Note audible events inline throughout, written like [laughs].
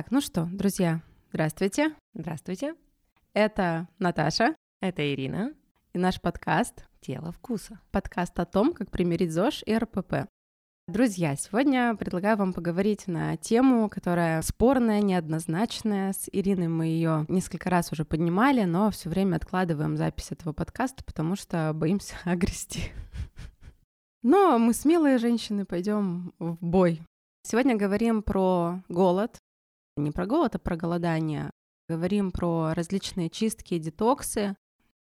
Так, ну что, друзья, здравствуйте. Здравствуйте. Это Наташа. Это Ирина. И наш подкаст «Тело вкуса». Подкаст о том, как примирить ЗОЖ и РПП. Друзья, сегодня предлагаю вам поговорить на тему, которая спорная, неоднозначная. С Ириной мы ее несколько раз уже поднимали, но все время откладываем запись этого подкаста, потому что боимся [laughs] огрести. Но мы смелые женщины, пойдем в бой. Сегодня говорим про голод, не про голод, а про голодание. Говорим про различные чистки детоксы,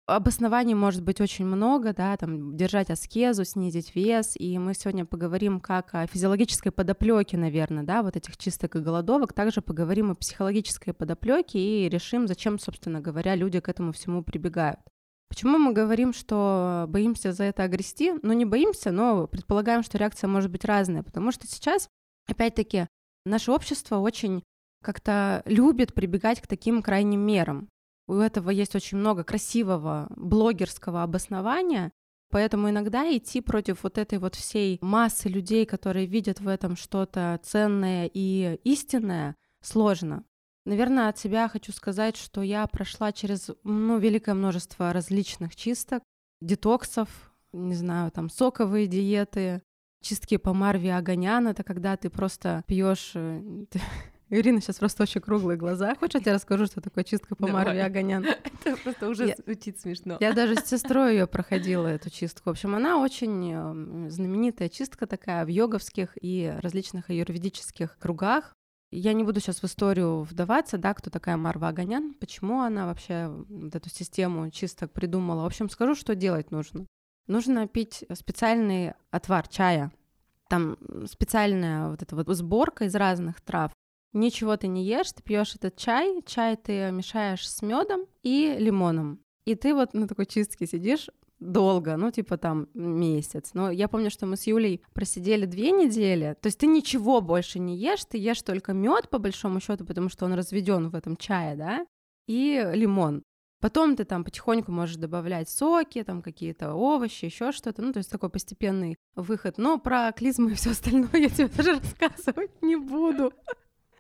Обоснований может быть очень много, да, там держать аскезу, снизить вес, и мы сегодня поговорим как о физиологической подоплеке, наверное, да, вот этих чисток и голодовок, также поговорим о психологической подоплеке и решим, зачем, собственно говоря, люди к этому всему прибегают. Почему мы говорим, что боимся за это огрести? Ну, не боимся, но предполагаем, что реакция может быть разная, потому что сейчас, опять-таки, наше общество очень как-то любит прибегать к таким крайним мерам. У этого есть очень много красивого блогерского обоснования, поэтому иногда идти против вот этой вот всей массы людей, которые видят в этом что-то ценное и истинное, сложно. Наверное, от себя хочу сказать, что я прошла через ну, великое множество различных чисток, детоксов, не знаю, там соковые диеты, чистки по Марви Аганян, это когда ты просто пьешь э, [laughs] Ирина сейчас просто очень круглые глаза. Хочешь, я тебе расскажу, что такое чистка по Марве Аганян? [laughs] Это просто уже звучит смешно. Я даже с [laughs] сестрой ее проходила, эту чистку. В общем, она очень эм, знаменитая чистка такая в йоговских и различных аюрведических кругах. Я не буду сейчас в историю вдаваться, да, кто такая Марва Аганян, почему она вообще вот эту систему чисток придумала. В общем, скажу, что делать нужно. Нужно пить специальный отвар чая. Там специальная вот эта вот сборка из разных трав ничего ты не ешь, ты пьешь этот чай, чай ты мешаешь с медом и лимоном. И ты вот на такой чистке сидишь долго, ну, типа там месяц. Но я помню, что мы с Юлей просидели две недели. То есть ты ничего больше не ешь, ты ешь только мед по большому счету, потому что он разведен в этом чае, да, и лимон. Потом ты там потихоньку можешь добавлять соки, там какие-то овощи, еще что-то. Ну, то есть такой постепенный выход. Но про клизму и все остальное я тебе [laughs] даже рассказывать не буду.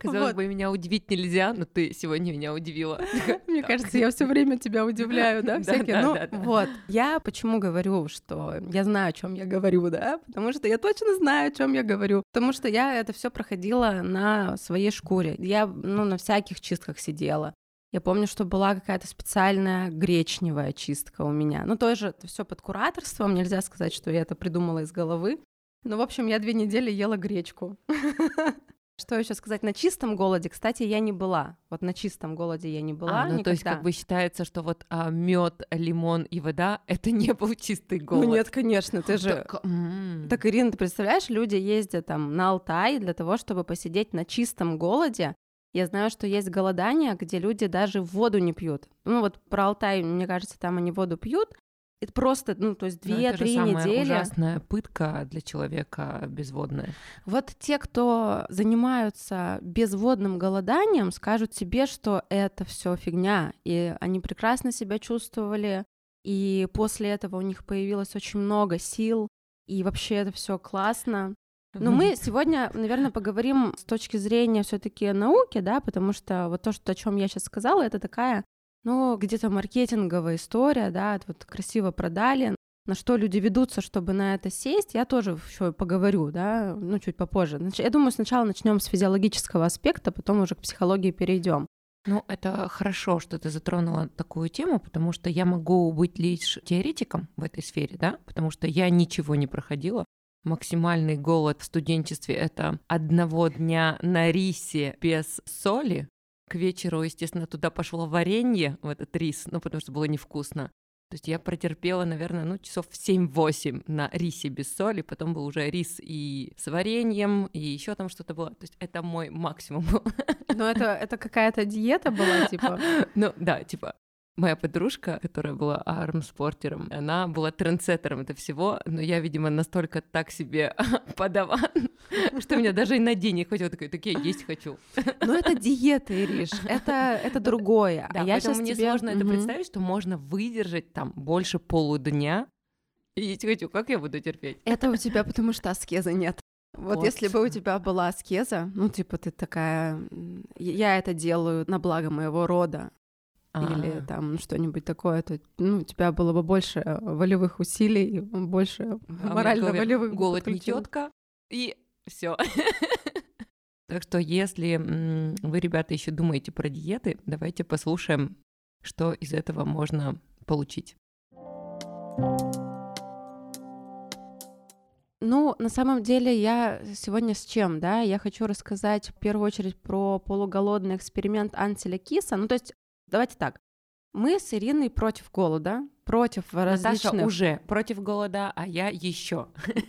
Казалось вот. бы, меня удивить нельзя, но ты сегодня меня удивила. [laughs] Мне кажется, я все время тебя удивляю, да, [laughs] всякие. Ну, вот. Я почему говорю, что я знаю, о чем я говорю, да, потому что я точно знаю, о чем я говорю, потому что я это все проходила на своей шкуре. Я, ну, на всяких чистках сидела. Я помню, что была какая-то специальная гречневая чистка у меня. Ну, тоже это все под кураторством, нельзя сказать, что я это придумала из головы. Ну, в общем, я две недели ела гречку. [laughs] Что еще сказать? На чистом голоде, кстати, я не была. Вот на чистом голоде я не была. А, ну, никогда. то есть как бы считается, что вот а, мед, лимон и вода это не был чистый голод. Ну нет, конечно, ты же. Так, м-м. так Ирина, ты представляешь, люди ездят там на Алтай для того, чтобы посидеть на чистом голоде. Я знаю, что есть голодание, где люди даже воду не пьют. Ну вот про Алтай, мне кажется, там они воду пьют, это просто, ну, то есть две-три недели. ужасная пытка для человека безводная. Вот те, кто занимаются безводным голоданием, скажут себе, что это все фигня, и они прекрасно себя чувствовали, и после этого у них появилось очень много сил, и вообще это все классно. Но мы сегодня, наверное, поговорим с точки зрения все-таки науки, да, потому что вот то, что, о чем я сейчас сказала, это такая ну, где-то маркетинговая история, да, вот красиво продали, на что люди ведутся, чтобы на это сесть, я тоже еще поговорю, да, ну, чуть попозже. Я думаю, сначала начнем с физиологического аспекта, потом уже к психологии перейдем. Ну, это хорошо, что ты затронула такую тему, потому что я могу быть лишь теоретиком в этой сфере, да, потому что я ничего не проходила. Максимальный голод в студенчестве — это одного дня на рисе без соли, к вечеру, естественно, туда пошло варенье, в этот рис, ну, потому что было невкусно. То есть я протерпела, наверное, ну, часов 7-8 на рисе без соли, потом был уже рис и с вареньем, и еще там что-то было. То есть это мой максимум был. Но это, это какая-то диета была, типа? [laughs] Ну, да, типа Моя подружка, которая была армспортером, она была трендсеттером этого всего, но я, видимо, настолько так себе [laughs] подаван, что меня даже и на день не хватило, такая, такие есть хочу. Но это диета, Ириш, это, это другое. Да, а я сейчас мне тебе... сложно это представить, что можно выдержать там больше полудня и есть хочу, как я буду терпеть? Это у тебя потому что аскезы нет. Вот, вот если бы у тебя была аскеза, ну, типа, ты такая, я это делаю на благо моего рода, А-а-а. или а. там что-нибудь такое, то ну, у тебя было бы больше волевых усилий, [laughs] больше а морально-волевых. Голод не тетка, и все. [laughs] Так что, если вы, ребята, еще думаете про диеты, давайте послушаем, что из этого можно получить. Ну, на самом деле, я сегодня с чем, да? Я хочу рассказать в первую очередь про полуголодный эксперимент Анселя Киса. Ну, то есть, давайте так. Мы с Ириной против голода, против различных... Наташа уже против голода, а я еще.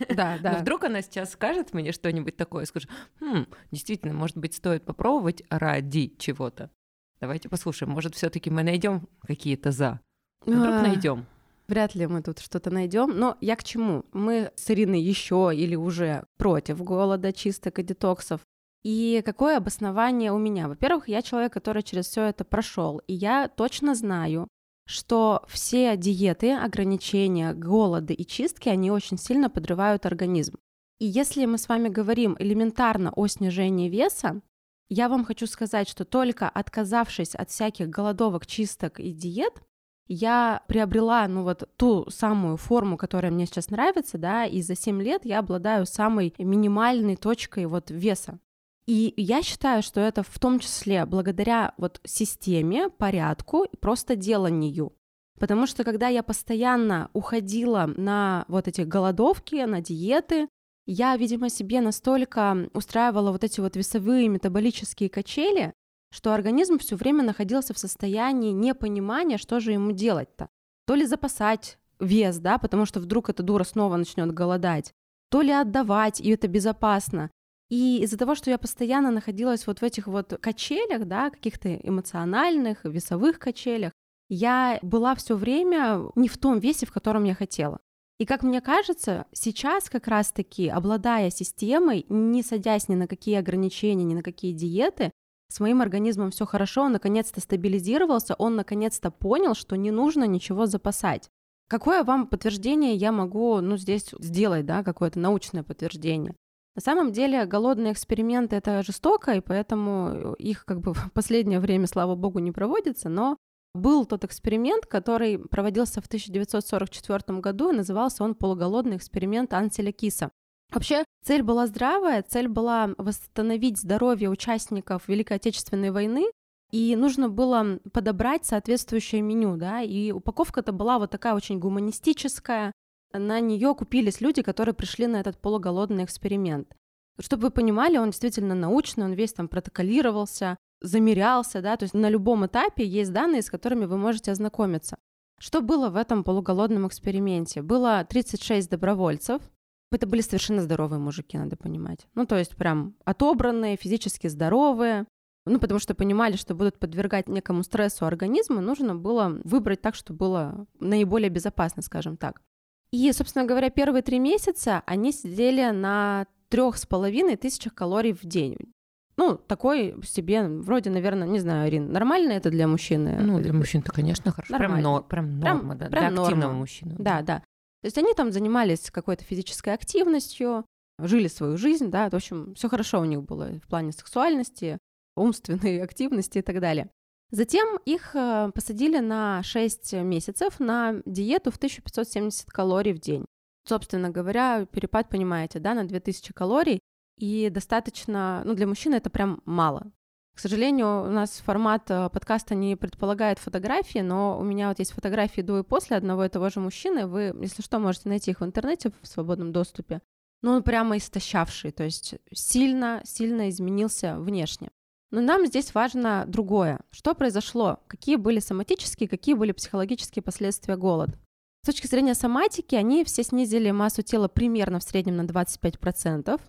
Да, да. Но вдруг она сейчас скажет мне что-нибудь такое, скажет, хм, действительно, может быть, стоит попробовать ради чего-то. Давайте послушаем, может, все-таки мы найдем какие-то за. Вдруг а, найдем. Вряд ли мы тут что-то найдем. Но я к чему? Мы с Ириной еще или уже против голода, чисток и детоксов. И какое обоснование у меня? Во-первых, я человек, который через все это прошел, и я точно знаю, что все диеты, ограничения, голоды и чистки, они очень сильно подрывают организм. И если мы с вами говорим элементарно о снижении веса, я вам хочу сказать, что только отказавшись от всяких голодовок, чисток и диет, я приобрела, ну вот, ту самую форму, которая мне сейчас нравится, да, и за 7 лет я обладаю самой минимальной точкой вот веса. И я считаю, что это в том числе благодаря вот системе, порядку и просто деланию. Потому что когда я постоянно уходила на вот эти голодовки, на диеты, я, видимо, себе настолько устраивала вот эти вот весовые метаболические качели, что организм все время находился в состоянии непонимания, что же ему делать-то. То ли запасать вес, да, потому что вдруг эта дура снова начнет голодать, то ли отдавать, и это безопасно. И из-за того, что я постоянно находилась вот в этих вот качелях, да, каких-то эмоциональных, весовых качелях, я была все время не в том весе, в котором я хотела. И как мне кажется, сейчас как раз-таки, обладая системой, не садясь ни на какие ограничения, ни на какие диеты, с моим организмом все хорошо, он наконец-то стабилизировался, он наконец-то понял, что не нужно ничего запасать. Какое вам подтверждение я могу, ну, здесь сделать, да, какое-то научное подтверждение? На самом деле голодные эксперименты это жестоко, и поэтому их как бы в последнее время, слава богу, не проводится, но был тот эксперимент, который проводился в 1944 году, и назывался он «Полуголодный эксперимент Анселя Киса». Вообще, цель была здравая, цель была восстановить здоровье участников Великой Отечественной войны, и нужно было подобрать соответствующее меню, да, и упаковка-то была вот такая очень гуманистическая, на нее купились люди, которые пришли на этот полуголодный эксперимент. Чтобы вы понимали, он действительно научный, он весь там протоколировался, замерялся, да, то есть на любом этапе есть данные, с которыми вы можете ознакомиться. Что было в этом полуголодном эксперименте? Было 36 добровольцев, это были совершенно здоровые мужики, надо понимать. Ну, то есть прям отобранные, физически здоровые. Ну, потому что понимали, что будут подвергать некому стрессу организма, нужно было выбрать так, чтобы было наиболее безопасно, скажем так. И, собственно говоря, первые три месяца они сидели на трех с половиной тысячах калорий в день. Ну, такой себе, вроде, наверное, не знаю, Ирин, нормально это для мужчины? Ну, для мужчин-то, конечно, хорошо. Нормально. Прям, нор, прям норма, прям, да, прям для активного норма. мужчины. Да, да. То есть они там занимались какой-то физической активностью, жили свою жизнь, да, в общем, все хорошо у них было в плане сексуальности, умственной [laughs] активности и так далее. Затем их э, посадили на 6 месяцев на диету в 1570 калорий в день. Собственно говоря, перепад, понимаете, да, на 2000 калорий, и достаточно, ну, для мужчины это прям мало. К сожалению, у нас формат э, подкаста не предполагает фотографии, но у меня вот есть фотографии до и после одного и того же мужчины. Вы, если что, можете найти их в интернете в свободном доступе. Но он прямо истощавший, то есть сильно-сильно изменился внешне. Но нам здесь важно другое. Что произошло? Какие были соматические, какие были психологические последствия голода? С точки зрения соматики, они все снизили массу тела примерно в среднем на 25%,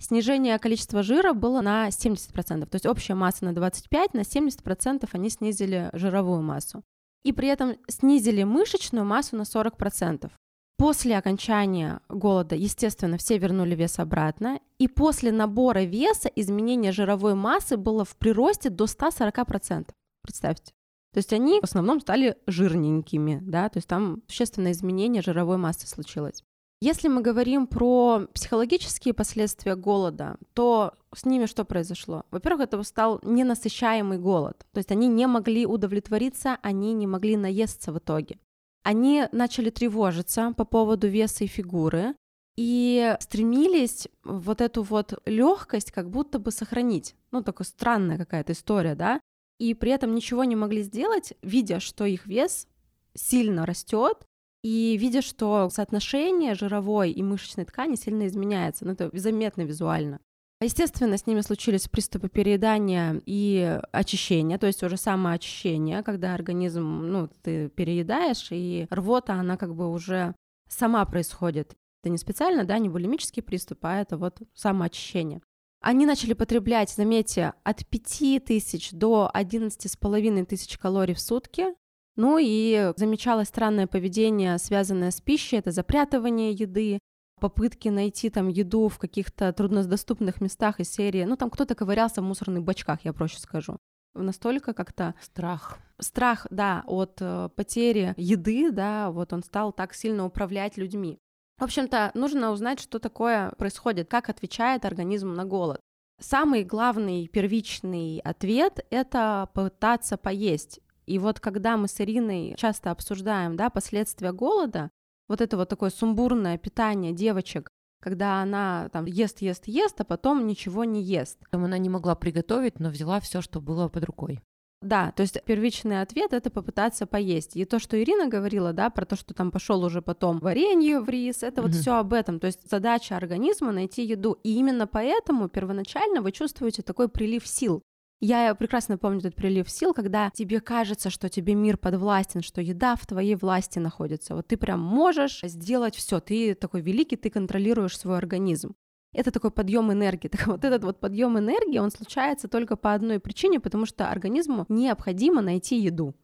снижение количества жира было на 70%, то есть общая масса на 25%, на 70% они снизили жировую массу. И при этом снизили мышечную массу на 40%. После окончания голода, естественно, все вернули вес обратно, и после набора веса изменение жировой массы было в приросте до 140%. Представьте. То есть они в основном стали жирненькими, да, то есть там существенное изменение жировой массы случилось. Если мы говорим про психологические последствия голода, то с ними что произошло? Во-первых, это стал ненасыщаемый голод. То есть они не могли удовлетвориться, они не могли наесться в итоге. Они начали тревожиться по поводу веса и фигуры и стремились вот эту вот легкость как будто бы сохранить. Ну, такая странная какая-то история, да? И при этом ничего не могли сделать, видя, что их вес сильно растет, и видя, что соотношение жировой и мышечной ткани сильно изменяется, ну это заметно визуально. Естественно, с ними случились приступы переедания и очищения, то есть уже самоочищение, когда организм, ну, ты переедаешь, и рвота, она как бы уже сама происходит. Это не специально, да, не булимический приступ, а это вот самоочищение. Они начали потреблять, заметьте, от 5 тысяч до 11 с половиной тысяч калорий в сутки, ну и замечалось странное поведение, связанное с пищей, это запрятывание еды, попытки найти там еду в каких-то труднодоступных местах из серии, ну там кто-то ковырялся в мусорных бачках, я проще скажу. Настолько как-то... Страх. Страх, да, от э, потери еды, да, вот он стал так сильно управлять людьми. В общем-то, нужно узнать, что такое происходит, как отвечает организм на голод. Самый главный первичный ответ — это пытаться поесть. И вот когда мы с Ириной часто обсуждаем да, последствия голода, вот это вот такое сумбурное питание девочек, когда она там ест, ест, ест, а потом ничего не ест. Там она не могла приготовить, но взяла все, что было под рукой. Да, то есть первичный ответ это попытаться поесть. И то, что Ирина говорила, да, про то, что там пошел уже потом варенье в рис, это mm-hmm. вот все об этом. То есть задача организма найти еду. И именно поэтому первоначально вы чувствуете такой прилив сил. Я прекрасно помню этот прилив сил, когда тебе кажется, что тебе мир подвластен, что еда в твоей власти находится. Вот ты прям можешь сделать все, ты такой великий, ты контролируешь свой организм. Это такой подъем энергии. [laughs] Так вот этот вот подъем энергии, он случается только по одной причине, потому что организму необходимо найти еду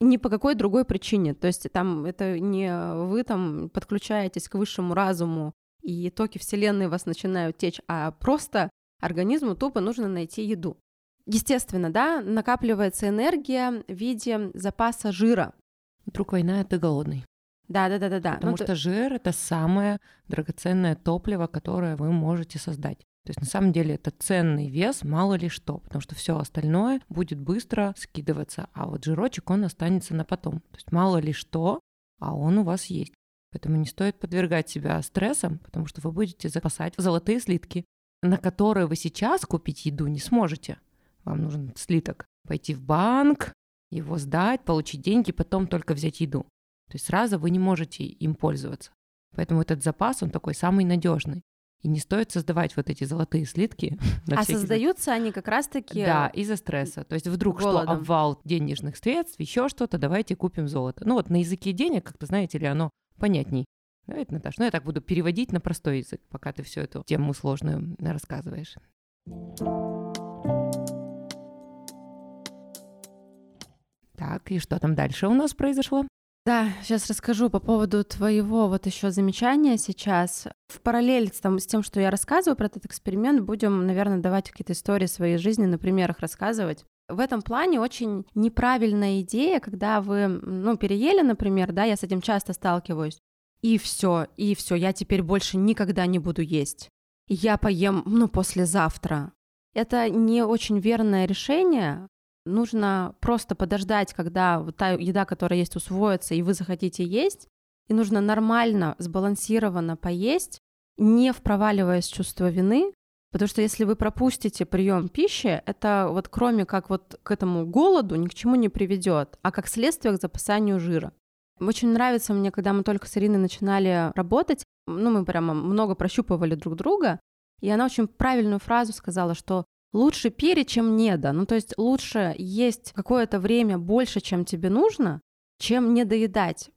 ни по какой другой причине. То есть там это не вы там подключаетесь к высшему разуму, и токи Вселенной вас начинают течь, а просто организму тупо нужно найти еду. Естественно, да, накапливается энергия в виде запаса жира. Вдруг война, ты голодный. Да, да, да, да, да. Потому ну, что то... жир это самое драгоценное топливо, которое вы можете создать. То есть на самом деле это ценный вес, мало ли что, потому что все остальное будет быстро скидываться, а вот жирочек он останется на потом. То есть мало ли что, а он у вас есть. Поэтому не стоит подвергать себя стрессам, потому что вы будете запасать золотые слитки, на которые вы сейчас купить еду не сможете. Вам нужен слиток. Пойти в банк, его сдать, получить деньги, потом только взять еду. То есть сразу вы не можете им пользоваться. Поэтому этот запас, он такой самый надежный. И не стоит создавать вот эти золотые слитки. [laughs] А создаются они как раз-таки... Да, из-за стресса. То есть вдруг голодом. что обвал денежных средств, еще что-то, давайте купим золото. Ну вот на языке денег, как-то, знаете ли, оно понятней. Давайте, Наташа, ну я так буду переводить на простой язык, пока ты всю эту тему сложную рассказываешь. Так, и что там дальше у нас произошло? Да, сейчас расскажу по поводу твоего вот еще замечания сейчас. В параллель с, там, с тем, что я рассказываю про этот эксперимент, будем, наверное, давать какие-то истории своей жизни, на примерах рассказывать. В этом плане очень неправильная идея, когда вы, ну, переели, например, да, я с этим часто сталкиваюсь, и все, и все, я теперь больше никогда не буду есть. Я поем, ну, послезавтра. Это не очень верное решение, Нужно просто подождать, когда та еда, которая есть, усвоится, и вы захотите есть. И нужно нормально, сбалансированно поесть, не впроваливаясь чувство вины, потому что если вы пропустите прием пищи, это вот кроме как вот к этому голоду ни к чему не приведет, а как следствие к запасанию жира. Очень нравится мне, когда мы только с Ириной начинали работать, ну, мы прямо много прощупывали друг друга, и она очень правильную фразу сказала, что лучше пере, чем неда. Ну, то есть лучше есть какое-то время больше, чем тебе нужно, чем не доедать.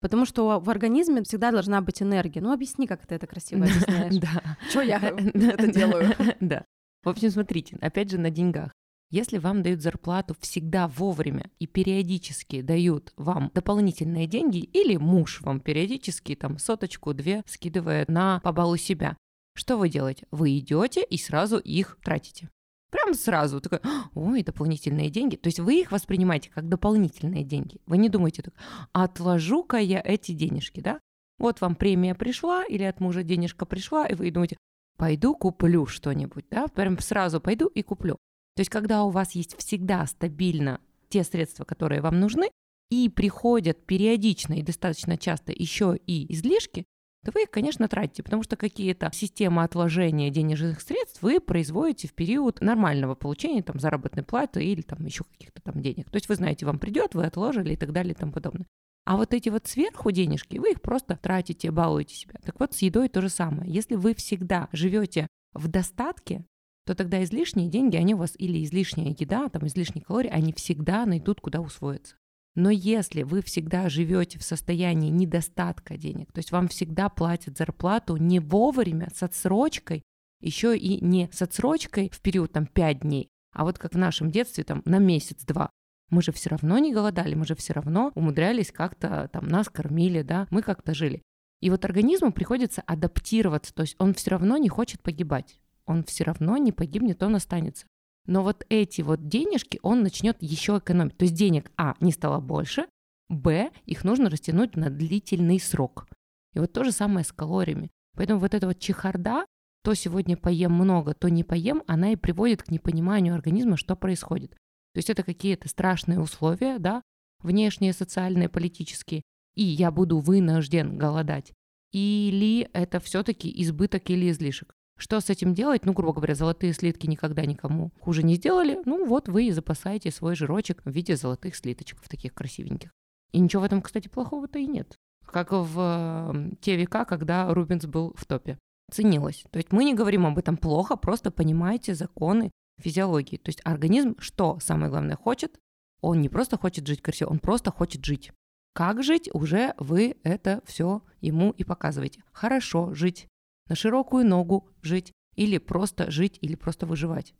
Потому что в организме всегда должна быть энергия. Ну, объясни, как ты это красиво объясняешь. [laughs] Да. Что я [laughs] [laughs] это делаю? Да. В общем, смотрите, опять же, на деньгах. Если вам дают зарплату всегда вовремя и периодически дают вам дополнительные деньги, или муж вам периодически там соточку-две скидывает на побалу себя, что вы делаете? Вы идете и сразу их тратите. Прям сразу. Такой, ой, дополнительные деньги. То есть вы их воспринимаете как дополнительные деньги. Вы не думаете так, отложу-ка я эти денежки, да? Вот вам премия пришла или от мужа денежка пришла, и вы думаете, пойду куплю что-нибудь, да, прям сразу пойду и куплю. То есть, когда у вас есть всегда стабильно те средства, которые вам нужны, и приходят периодично и достаточно часто еще и излишки, то вы их, конечно, тратите, потому что какие-то системы отложения денежных средств вы производите в период нормального получения там, заработной платы или там еще каких-то там денег. То есть вы знаете, вам придет, вы отложили и так далее и тому подобное. А вот эти вот сверху денежки, вы их просто тратите, балуете себя. Так вот, с едой то же самое. Если вы всегда живете в достатке, то тогда излишние деньги, они у вас или излишняя еда, там излишние калории, они всегда найдут, куда усвоиться. Но если вы всегда живете в состоянии недостатка денег, то есть вам всегда платят зарплату не вовремя, с отсрочкой, еще и не с отсрочкой в период там 5 дней, а вот как в нашем детстве там на месяц-два, мы же все равно не голодали, мы же все равно умудрялись как-то там нас кормили, да, мы как-то жили. И вот организму приходится адаптироваться, то есть он все равно не хочет погибать, он все равно не погибнет, он останется. Но вот эти вот денежки он начнет еще экономить. То есть денег, а, не стало больше, б, их нужно растянуть на длительный срок. И вот то же самое с калориями. Поэтому вот эта вот чехарда, то сегодня поем много, то не поем, она и приводит к непониманию организма, что происходит. То есть это какие-то страшные условия, да, внешние, социальные, политические, и я буду вынужден голодать. Или это все-таки избыток или излишек. Что с этим делать? Ну, грубо говоря, золотые слитки никогда никому хуже не сделали. Ну, вот вы и запасаете свой жирочек в виде золотых слиточков таких красивеньких. И ничего в этом, кстати, плохого-то и нет. Как в те века, когда Рубинс был в топе. Ценилось. То есть мы не говорим об этом плохо, просто понимаете законы физиологии. То есть организм что самое главное хочет? Он не просто хочет жить красиво, он просто хочет жить. Как жить, уже вы это все ему и показываете. Хорошо жить, на широкую ногу жить, или просто жить, или просто выживать.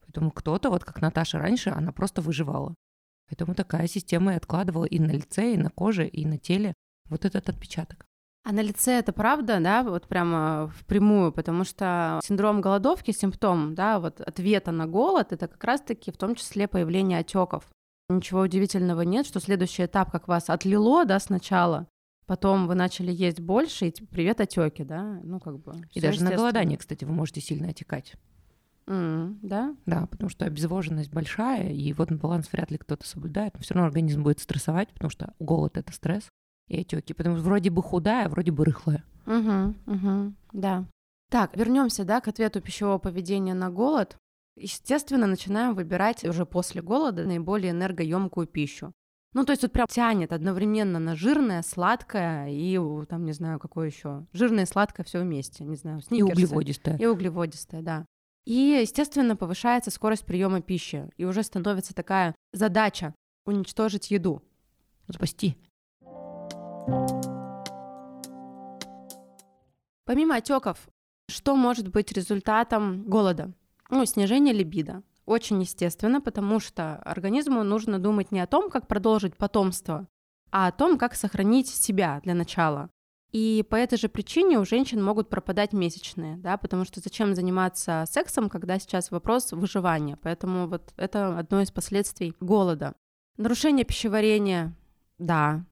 Поэтому кто-то, вот как Наташа раньше, она просто выживала. Поэтому такая система и откладывала и на лице, и на коже, и на теле вот этот отпечаток. А на лице это правда, да, вот прямо впрямую, потому что синдром голодовки, симптом, да, вот ответа на голод, это как раз-таки в том числе появление отеков. Ничего удивительного нет, что следующий этап, как вас отлило, да, сначала, потом вы начали есть больше, и привет отеки, да, ну как бы. И даже на голодании, кстати, вы можете сильно отекать. Mm, да? Да, потому что обезвоженность большая, и вот баланс вряд ли кто-то соблюдает, но все равно организм будет стрессовать, потому что голод это стресс и отеки, потому что вроде бы худая, вроде бы рыхлая. Угу, угу, да. Так, вернемся, да, к ответу пищевого поведения на голод. Естественно, начинаем выбирать уже после голода наиболее энергоемкую пищу. Ну, то есть вот прям тянет одновременно на жирное, сладкое и там, не знаю, какое еще. Жирное сладкое все вместе, не знаю, сникерсы. И углеводистое. И углеводистое, да. И, естественно, повышается скорость приема пищи. И уже становится такая задача уничтожить еду. Спасти. Помимо отеков, что может быть результатом голода? Ну, снижение либидо. Очень естественно, потому что организму нужно думать не о том, как продолжить потомство, а о том, как сохранить себя для начала. И по этой же причине у женщин могут пропадать месячные, да, потому что зачем заниматься сексом, когда сейчас вопрос выживания. Поэтому вот это одно из последствий голода. Нарушение пищеварения, да,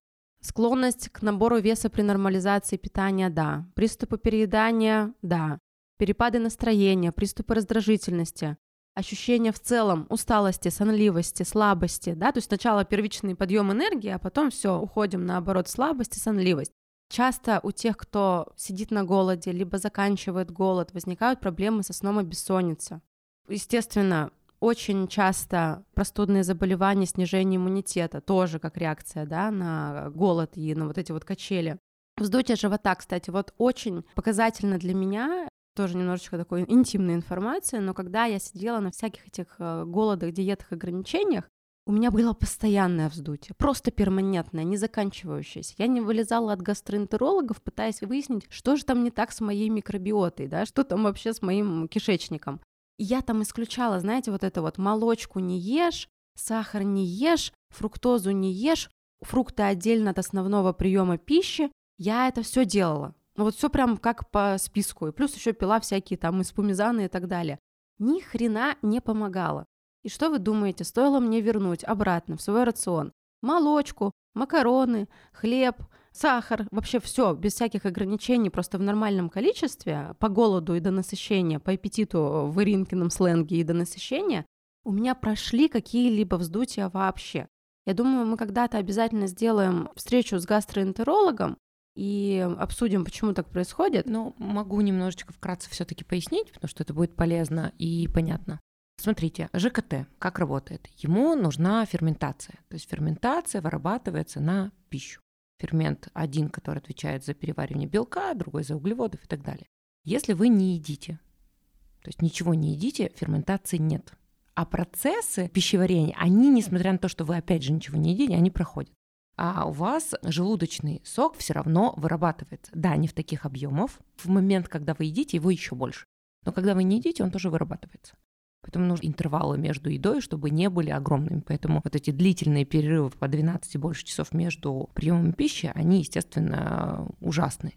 Склонность к набору веса при нормализации питания – да. Приступы переедания – да. Перепады настроения, приступы раздражительности, ощущение в целом усталости, сонливости, слабости, да, то есть сначала первичный подъем энергии, а потом все, уходим наоборот слабость и сонливость. Часто у тех, кто сидит на голоде, либо заканчивает голод, возникают проблемы со сном и бессонницей. Естественно, очень часто простудные заболевания, снижение иммунитета, тоже как реакция да, на голод и на вот эти вот качели. Вздутие живота, кстати, вот очень показательно для меня, тоже немножечко такой интимной информации, но когда я сидела на всяких этих э, голодах, диетах, ограничениях, у меня было постоянное вздутие, просто перманентное, не заканчивающееся. Я не вылезала от гастроэнтерологов, пытаясь выяснить, что же там не так с моей микробиотой, да, что там вообще с моим кишечником я там исключала, знаете, вот это вот молочку не ешь, сахар не ешь, фруктозу не ешь, фрукты отдельно от основного приема пищи. Я это все делала. Ну вот все прям как по списку. И плюс еще пила всякие там испумизаны и так далее. Ни хрена не помогало. И что вы думаете, стоило мне вернуть обратно в свой рацион молочку, макароны, хлеб, сахар, вообще все без всяких ограничений, просто в нормальном количестве, по голоду и до насыщения, по аппетиту в иринкином сленге и до насыщения, у меня прошли какие-либо вздутия вообще. Я думаю, мы когда-то обязательно сделаем встречу с гастроэнтерологом и обсудим, почему так происходит. Ну, могу немножечко вкратце все-таки пояснить, потому что это будет полезно и понятно. Смотрите, ЖКТ как работает? Ему нужна ферментация. То есть ферментация вырабатывается на пищу. Фермент один, который отвечает за переваривание белка, другой за углеводов и так далее. Если вы не едите, то есть ничего не едите, ферментации нет. А процессы пищеварения, они, несмотря на то, что вы опять же ничего не едите, они проходят. А у вас желудочный сок все равно вырабатывается. Да, не в таких объемах. В момент, когда вы едите, его еще больше. Но когда вы не едите, он тоже вырабатывается. Поэтому нужны интервалы между едой, чтобы не были огромными. Поэтому вот эти длительные перерывы по 12 и больше часов между приемом пищи, они, естественно, ужасны.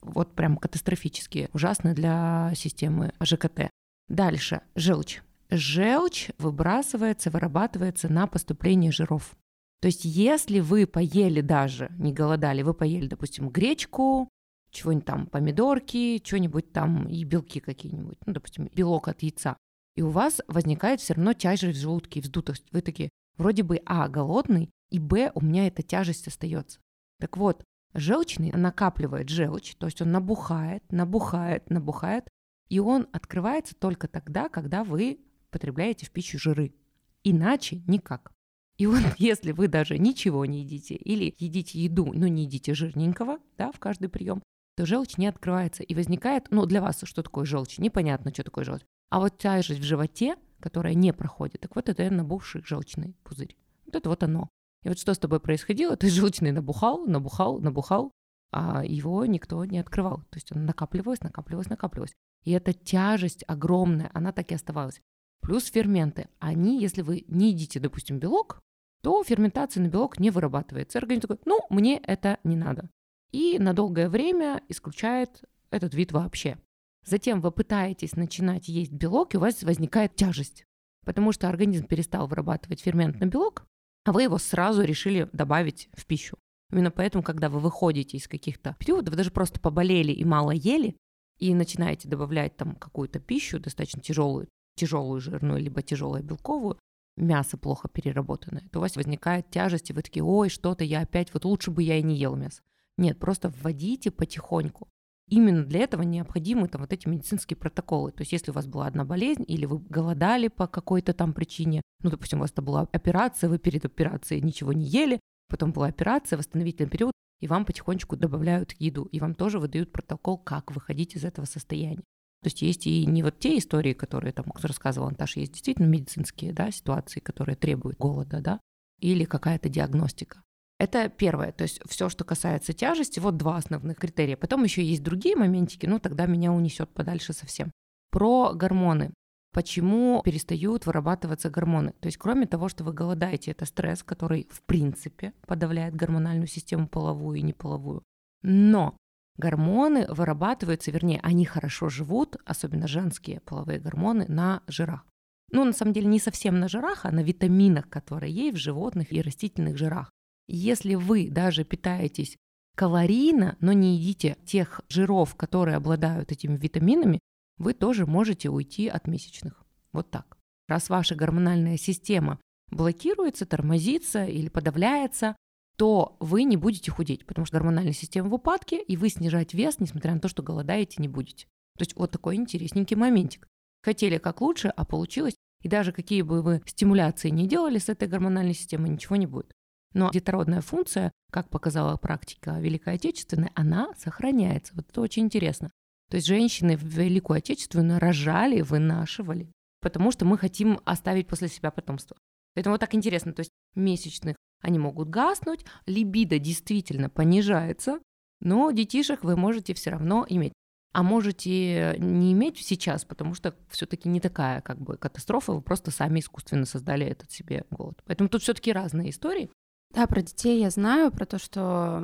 Вот прям катастрофически ужасны для системы ЖКТ. Дальше. Желчь желчь выбрасывается, вырабатывается на поступление жиров. То есть если вы поели даже, не голодали, вы поели, допустим, гречку, чего-нибудь там, помидорки, что-нибудь там, и белки какие-нибудь, ну, допустим, белок от яйца, и у вас возникает все равно тяжесть в желудке, вздутость. Вы такие, вроде бы, а, голодный, и, б, у меня эта тяжесть остается. Так вот, желчный накапливает желчь, то есть он набухает, набухает, набухает, и он открывается только тогда, когда вы потребляете в пищу жиры. Иначе никак. И вот [laughs] если вы даже ничего не едите или едите еду, но не едите жирненького, да, в каждый прием, то желчь не открывается и возникает, ну для вас что такое желчь, непонятно, что такое желчь. А вот тяжесть в животе, которая не проходит, так вот это набухший желчный пузырь. Вот это вот оно. И вот что с тобой происходило? Ты желчный набухал, набухал, набухал, а его никто не открывал. То есть он накапливалось, накапливалось, накапливалось. И эта тяжесть огромная, она так и оставалась. Плюс ферменты. Они, если вы не едите, допустим, белок, то ферментация на белок не вырабатывается. Организм такой, ну, мне это не надо. И на долгое время исключает этот вид вообще. Затем вы пытаетесь начинать есть белок, и у вас возникает тяжесть, потому что организм перестал вырабатывать фермент на белок, а вы его сразу решили добавить в пищу. Именно поэтому, когда вы выходите из каких-то периодов, даже просто поболели и мало ели, и начинаете добавлять там какую-то пищу достаточно тяжелую, тяжелую жирную, либо тяжелую белковую, мясо плохо переработанное, то у вас возникает тяжесть, и вы такие, ой, что-то я опять, вот лучше бы я и не ел мясо. Нет, просто вводите потихоньку. Именно для этого необходимы там вот эти медицинские протоколы. То есть если у вас была одна болезнь, или вы голодали по какой-то там причине, ну, допустим, у вас это была операция, вы перед операцией ничего не ели, потом была операция, восстановительный период, и вам потихонечку добавляют еду, и вам тоже выдают протокол, как выходить из этого состояния. То есть есть и не вот те истории, которые там рассказывала Наташа, есть действительно медицинские да, ситуации, которые требуют голода, да, или какая-то диагностика. Это первое, то есть все, что касается тяжести, вот два основных критерия. Потом еще есть другие моментики, ну тогда меня унесет подальше совсем. Про гормоны. Почему перестают вырабатываться гормоны? То есть кроме того, что вы голодаете, это стресс, который в принципе подавляет гормональную систему половую и неполовую. Но Гормоны вырабатываются, вернее, они хорошо живут, особенно женские половые гормоны, на жирах. Ну, на самом деле, не совсем на жирах, а на витаминах, которые есть в животных и растительных жирах. Если вы даже питаетесь калорийно, но не едите тех жиров, которые обладают этими витаминами, вы тоже можете уйти от месячных. Вот так. Раз ваша гормональная система блокируется, тормозится или подавляется, то вы не будете худеть, потому что гормональная система в упадке, и вы снижать вес, несмотря на то, что голодаете, не будете. То есть вот такой интересненький моментик. Хотели как лучше, а получилось. И даже какие бы вы стимуляции не делали с этой гормональной системой, ничего не будет. Но детородная функция, как показала практика Великой Отечественной, она сохраняется. Вот это очень интересно. То есть женщины в Великую Отечественную рожали, вынашивали, потому что мы хотим оставить после себя потомство. Поэтому вот так интересно. То есть месячных они могут гаснуть, либидо действительно понижается, но детишек вы можете все равно иметь. А можете не иметь сейчас, потому что все-таки не такая как бы катастрофа, вы просто сами искусственно создали этот себе голод. Поэтому тут все-таки разные истории. Да, про детей я знаю, про то, что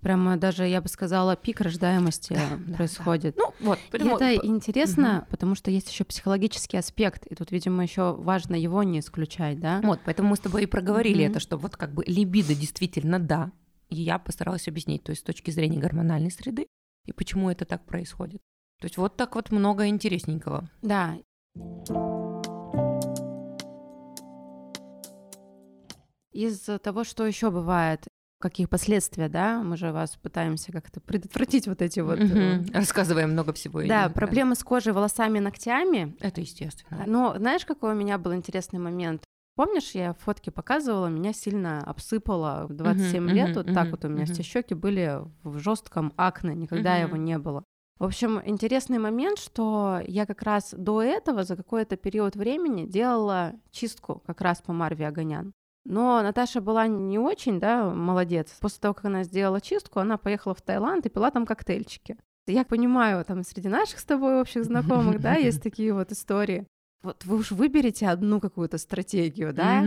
прямо даже, я бы сказала, пик рождаемости да, происходит. Да, да. Ну, вот, потому... Это интересно, угу. потому что есть еще психологический аспект, и тут, видимо, еще важно его не исключать, да? Вот, поэтому мы с тобой и проговорили угу. это, что вот как бы либидо действительно да, И я постаралась объяснить, то есть с точки зрения гормональной среды и почему это так происходит. То есть вот так вот много интересненького. Да. Из того, что еще бывает, каких последствия, да, мы же вас пытаемся как-то предотвратить вот эти вот... Угу. Рассказываем много всего. Да, проблемы с кожей, волосами, ногтями. Это естественно. Но знаешь, какой у меня был интересный момент? Помнишь, я фотки показывала, меня сильно обсыпало в 27 uh-huh, лет, uh-huh, вот uh-huh, так вот у меня uh-huh. все щеки были в жестком акне, никогда uh-huh. его не было. В общем, интересный момент, что я как раз до этого за какой-то период времени делала чистку как раз по Марве Огонян. Но Наташа была не очень, да, молодец. После того, как она сделала чистку, она поехала в Таиланд и пила там коктейльчики. Я понимаю, там среди наших с тобой общих знакомых, да, [laughs] есть такие вот истории. Вот вы уж выберете одну какую-то стратегию, да,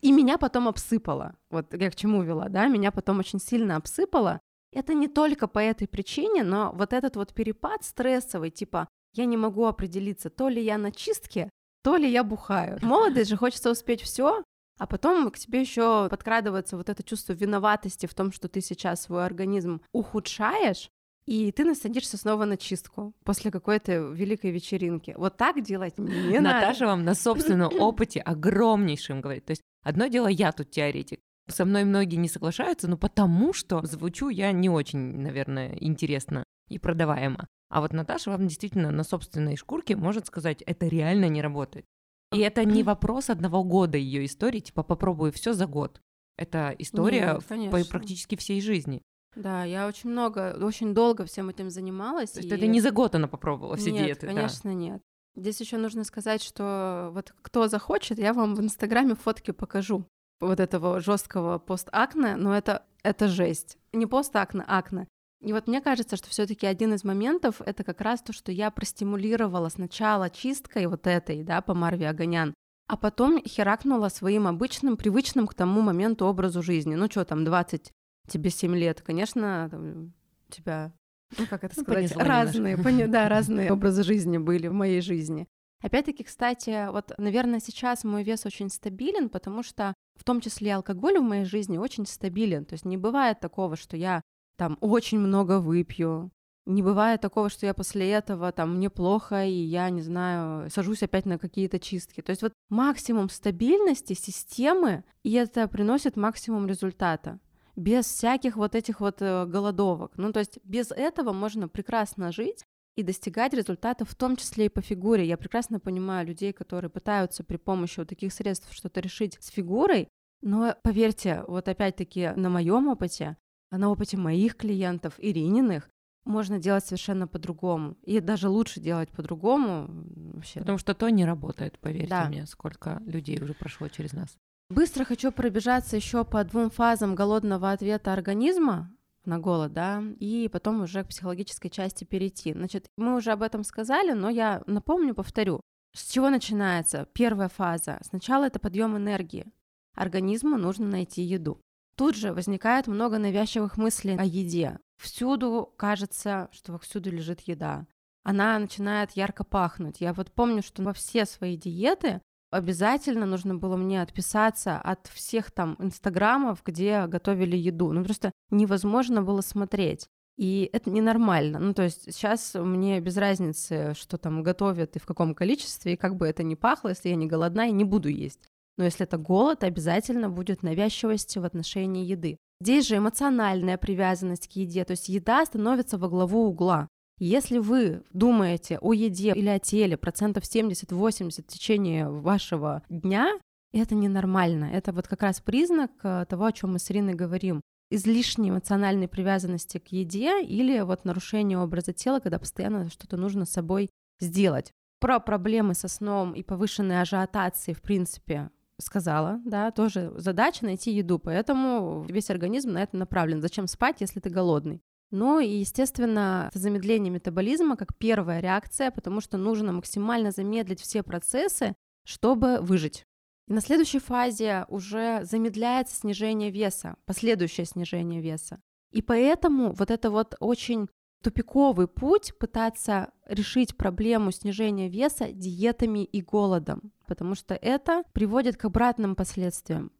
и меня потом обсыпало. Вот я к чему вела, да, меня потом очень сильно обсыпало. Это не только по этой причине, но вот этот вот перепад стрессовый, типа, я не могу определиться, то ли я на чистке, то ли я бухаю. Молодость же хочется успеть все, а потом к тебе еще подкрадывается вот это чувство виноватости в том, что ты сейчас свой организм ухудшаешь, и ты насадишься снова на чистку после какой-то великой вечеринки. Вот так делать не надо. Наташа вам на собственном [clears throat] опыте огромнейшем говорит. То есть одно дело я тут теоретик, со мной многие не соглашаются, но потому что звучу я не очень, наверное, интересно и продаваемо. А вот Наташа вам действительно на собственной шкурке может сказать, это реально не работает. И это не вопрос одного года ее истории, типа попробую все за год. Это история Нет, по практически всей жизни. Да, я очень много, очень долго всем этим занималась. То есть и... это не за год она попробовала все нет, диеты? конечно, да. нет. Здесь еще нужно сказать, что вот кто захочет, я вам в Инстаграме фотки покажу вот этого жесткого пост-акне, но это, это жесть. Не пост-акне, акне. И вот мне кажется, что все-таки один из моментов это как раз то, что я простимулировала сначала чисткой вот этой, да, по Марве Огонян, а потом херакнула своим обычным, привычным к тому моменту образу жизни. Ну что там, 20, тебе 7 лет, конечно, там, у тебя, ну как это ну, сказать, ну, разные, пони, да, [laughs] разные образы жизни были в моей жизни. Опять-таки, кстати, вот, наверное, сейчас мой вес очень стабилен, потому что в том числе алкоголь в моей жизни очень стабилен. То есть не бывает такого, что я там очень много выпью. Не бывает такого, что я после этого там мне плохо, и я, не знаю, сажусь опять на какие-то чистки. То есть вот максимум стабильности системы, и это приносит максимум результата без всяких вот этих вот э, голодовок. Ну, то есть без этого можно прекрасно жить и достигать результата, в том числе и по фигуре. Я прекрасно понимаю людей, которые пытаются при помощи вот таких средств что-то решить с фигурой, но поверьте, вот опять-таки на моем опыте, а на опыте моих клиентов, Ирининых, можно делать совершенно по-другому. И даже лучше делать по-другому вообще. Потому что то не работает, поверьте да. мне, сколько людей уже прошло через нас. Быстро хочу пробежаться еще по двум фазам голодного ответа организма на голод, да, и потом уже к психологической части перейти. Значит, мы уже об этом сказали, но я напомню, повторю. С чего начинается первая фаза? Сначала это подъем энергии. Организму нужно найти еду. Тут же возникает много навязчивых мыслей о еде. Всюду кажется, что всюду лежит еда. Она начинает ярко пахнуть. Я вот помню, что во все свои диеты обязательно нужно было мне отписаться от всех там инстаграмов, где готовили еду. Ну просто невозможно было смотреть. И это ненормально. Ну, то есть сейчас мне без разницы, что там готовят и в каком количестве, и как бы это ни пахло, если я не голодна, я не буду есть. Но если это голод, обязательно будет навязчивость в отношении еды. Здесь же эмоциональная привязанность к еде, то есть еда становится во главу угла. Если вы думаете о еде или о теле процентов 70-80 в течение вашего дня, это ненормально. Это вот как раз признак э, того, о чем мы с Ириной говорим. Излишней эмоциональной привязанности к еде или вот нарушение образа тела, когда постоянно что-то нужно с собой сделать. Про проблемы со сном и повышенной ажиотации, в принципе, сказала, да, тоже задача найти еду, поэтому весь организм на это направлен. Зачем спать, если ты голодный? Ну и, естественно, замедление метаболизма как первая реакция, потому что нужно максимально замедлить все процессы, чтобы выжить. И на следующей фазе уже замедляется снижение веса, последующее снижение веса. И поэтому вот это вот очень тупиковый путь пытаться решить проблему снижения веса диетами и голодом, потому что это приводит к обратным последствиям.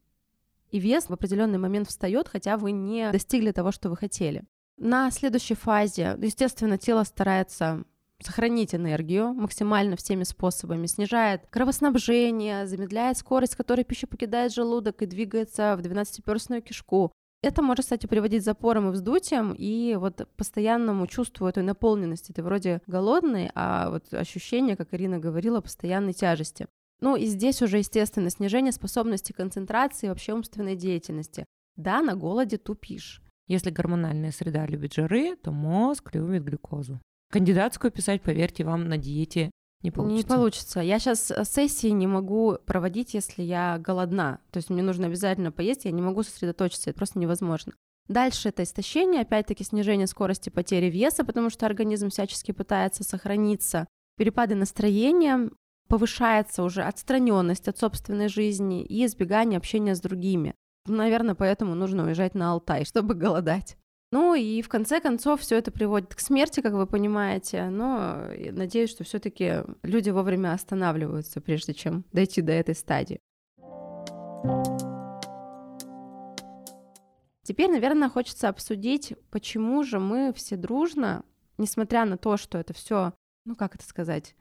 и вес в определенный момент встает, хотя вы не достигли того, что вы хотели. На следующей фазе, естественно, тело старается сохранить энергию максимально всеми способами, снижает кровоснабжение, замедляет скорость, с которой пища покидает желудок и двигается в двенадцатиперстную кишку. Это может, кстати, приводить к запорам и вздутиям, и вот постоянному чувству этой наполненности. Ты вроде голодный, а вот ощущение, как Ирина говорила, постоянной тяжести. Ну и здесь уже, естественно, снижение способности концентрации и вообще умственной деятельности. Да, на голоде тупишь. Если гормональная среда любит жиры, то мозг любит глюкозу. Кандидатскую писать, поверьте, вам на диете не получится. Не получится. Я сейчас э, сессии не могу проводить, если я голодна. То есть мне нужно обязательно поесть, я не могу сосредоточиться, это просто невозможно. Дальше это истощение, опять-таки снижение скорости потери веса, потому что организм всячески пытается сохраниться. Перепады настроения, повышается уже отстраненность от собственной жизни и избегание общения с другими. Наверное, поэтому нужно уезжать на Алтай, [laughs] чтобы голодать. Ну и в конце концов все это приводит к смерти, как вы понимаете, но надеюсь, что все-таки люди вовремя останавливаются, прежде чем дойти до этой стадии. Теперь, наверное, хочется обсудить, почему же мы все дружно, несмотря на то, что это все, ну как это сказать,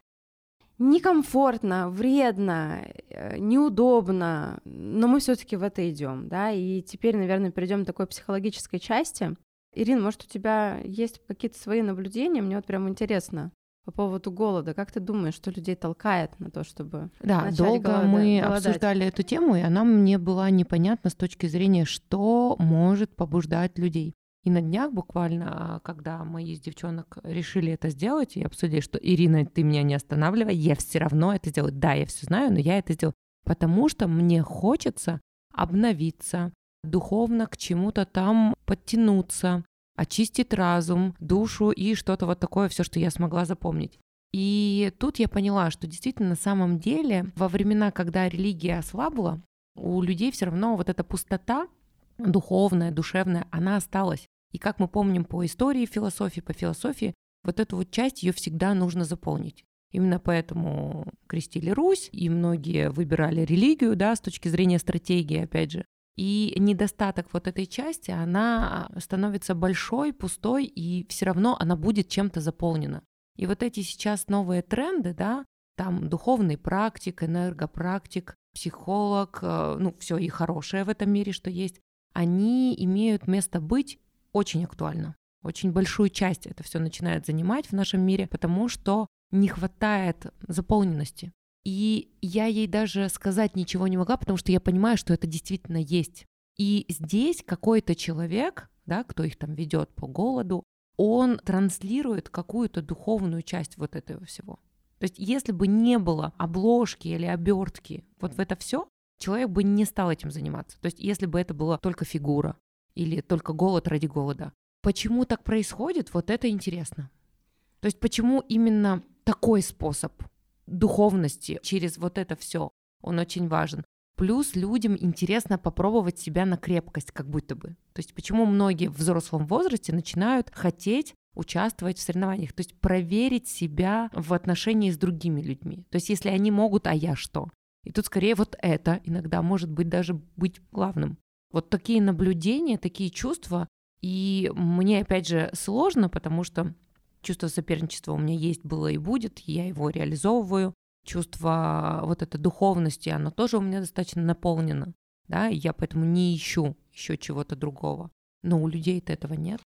некомфортно, вредно, э, неудобно, но мы все-таки в это идем, да, и теперь, наверное, перейдем к такой психологической части. Ирина, может, у тебя есть какие-то свои наблюдения? Мне вот прям интересно по поводу голода. Как ты думаешь, что людей толкает на то, чтобы Да, долго голода, мы голодать? обсуждали эту тему, и она мне была непонятна с точки зрения, что может побуждать людей. И на днях буквально, когда мы из девчонок решили это сделать и обсудили, что Ирина, ты меня не останавливай, я все равно это сделаю. Да, я все знаю, но я это сделаю, потому что мне хочется обновиться, духовно к чему-то там подтянуться, очистить разум, душу и что-то вот такое, все, что я смогла запомнить. И тут я поняла, что действительно на самом деле во времена, когда религия ослабла, у людей все равно вот эта пустота духовная, душевная, она осталась. И как мы помним по истории философии, по философии, вот эту вот часть ее всегда нужно заполнить. Именно поэтому крестили Русь, и многие выбирали религию, да, с точки зрения стратегии, опять же. И недостаток вот этой части, она становится большой, пустой, и все равно она будет чем-то заполнена. И вот эти сейчас новые тренды, да, там духовный практик, энергопрактик, психолог, э, ну, все и хорошее в этом мире, что есть, они имеют место быть очень актуально. Очень большую часть это все начинает занимать в нашем мире, потому что не хватает заполненности. И я ей даже сказать ничего не могла, потому что я понимаю, что это действительно есть. И здесь какой-то человек, да, кто их там ведет по голоду, он транслирует какую-то духовную часть вот этого всего. То есть, если бы не было обложки или обертки, вот в это все, человек бы не стал этим заниматься. То есть, если бы это была только фигура или только голод ради голода. Почему так происходит, вот это интересно. То есть, почему именно такой способ духовности через вот это все. Он очень важен. Плюс людям интересно попробовать себя на крепкость, как будто бы. То есть почему многие в взрослом возрасте начинают хотеть участвовать в соревнованиях, то есть проверить себя в отношении с другими людьми. То есть если они могут, а я что? И тут скорее вот это иногда может быть даже быть главным. Вот такие наблюдения, такие чувства, и мне опять же сложно, потому что Чувство соперничества у меня есть, было и будет, я его реализовываю. Чувство вот этой духовности, оно тоже у меня достаточно наполнено, да, и я поэтому не ищу еще чего-то другого. Но у людей-то этого нет.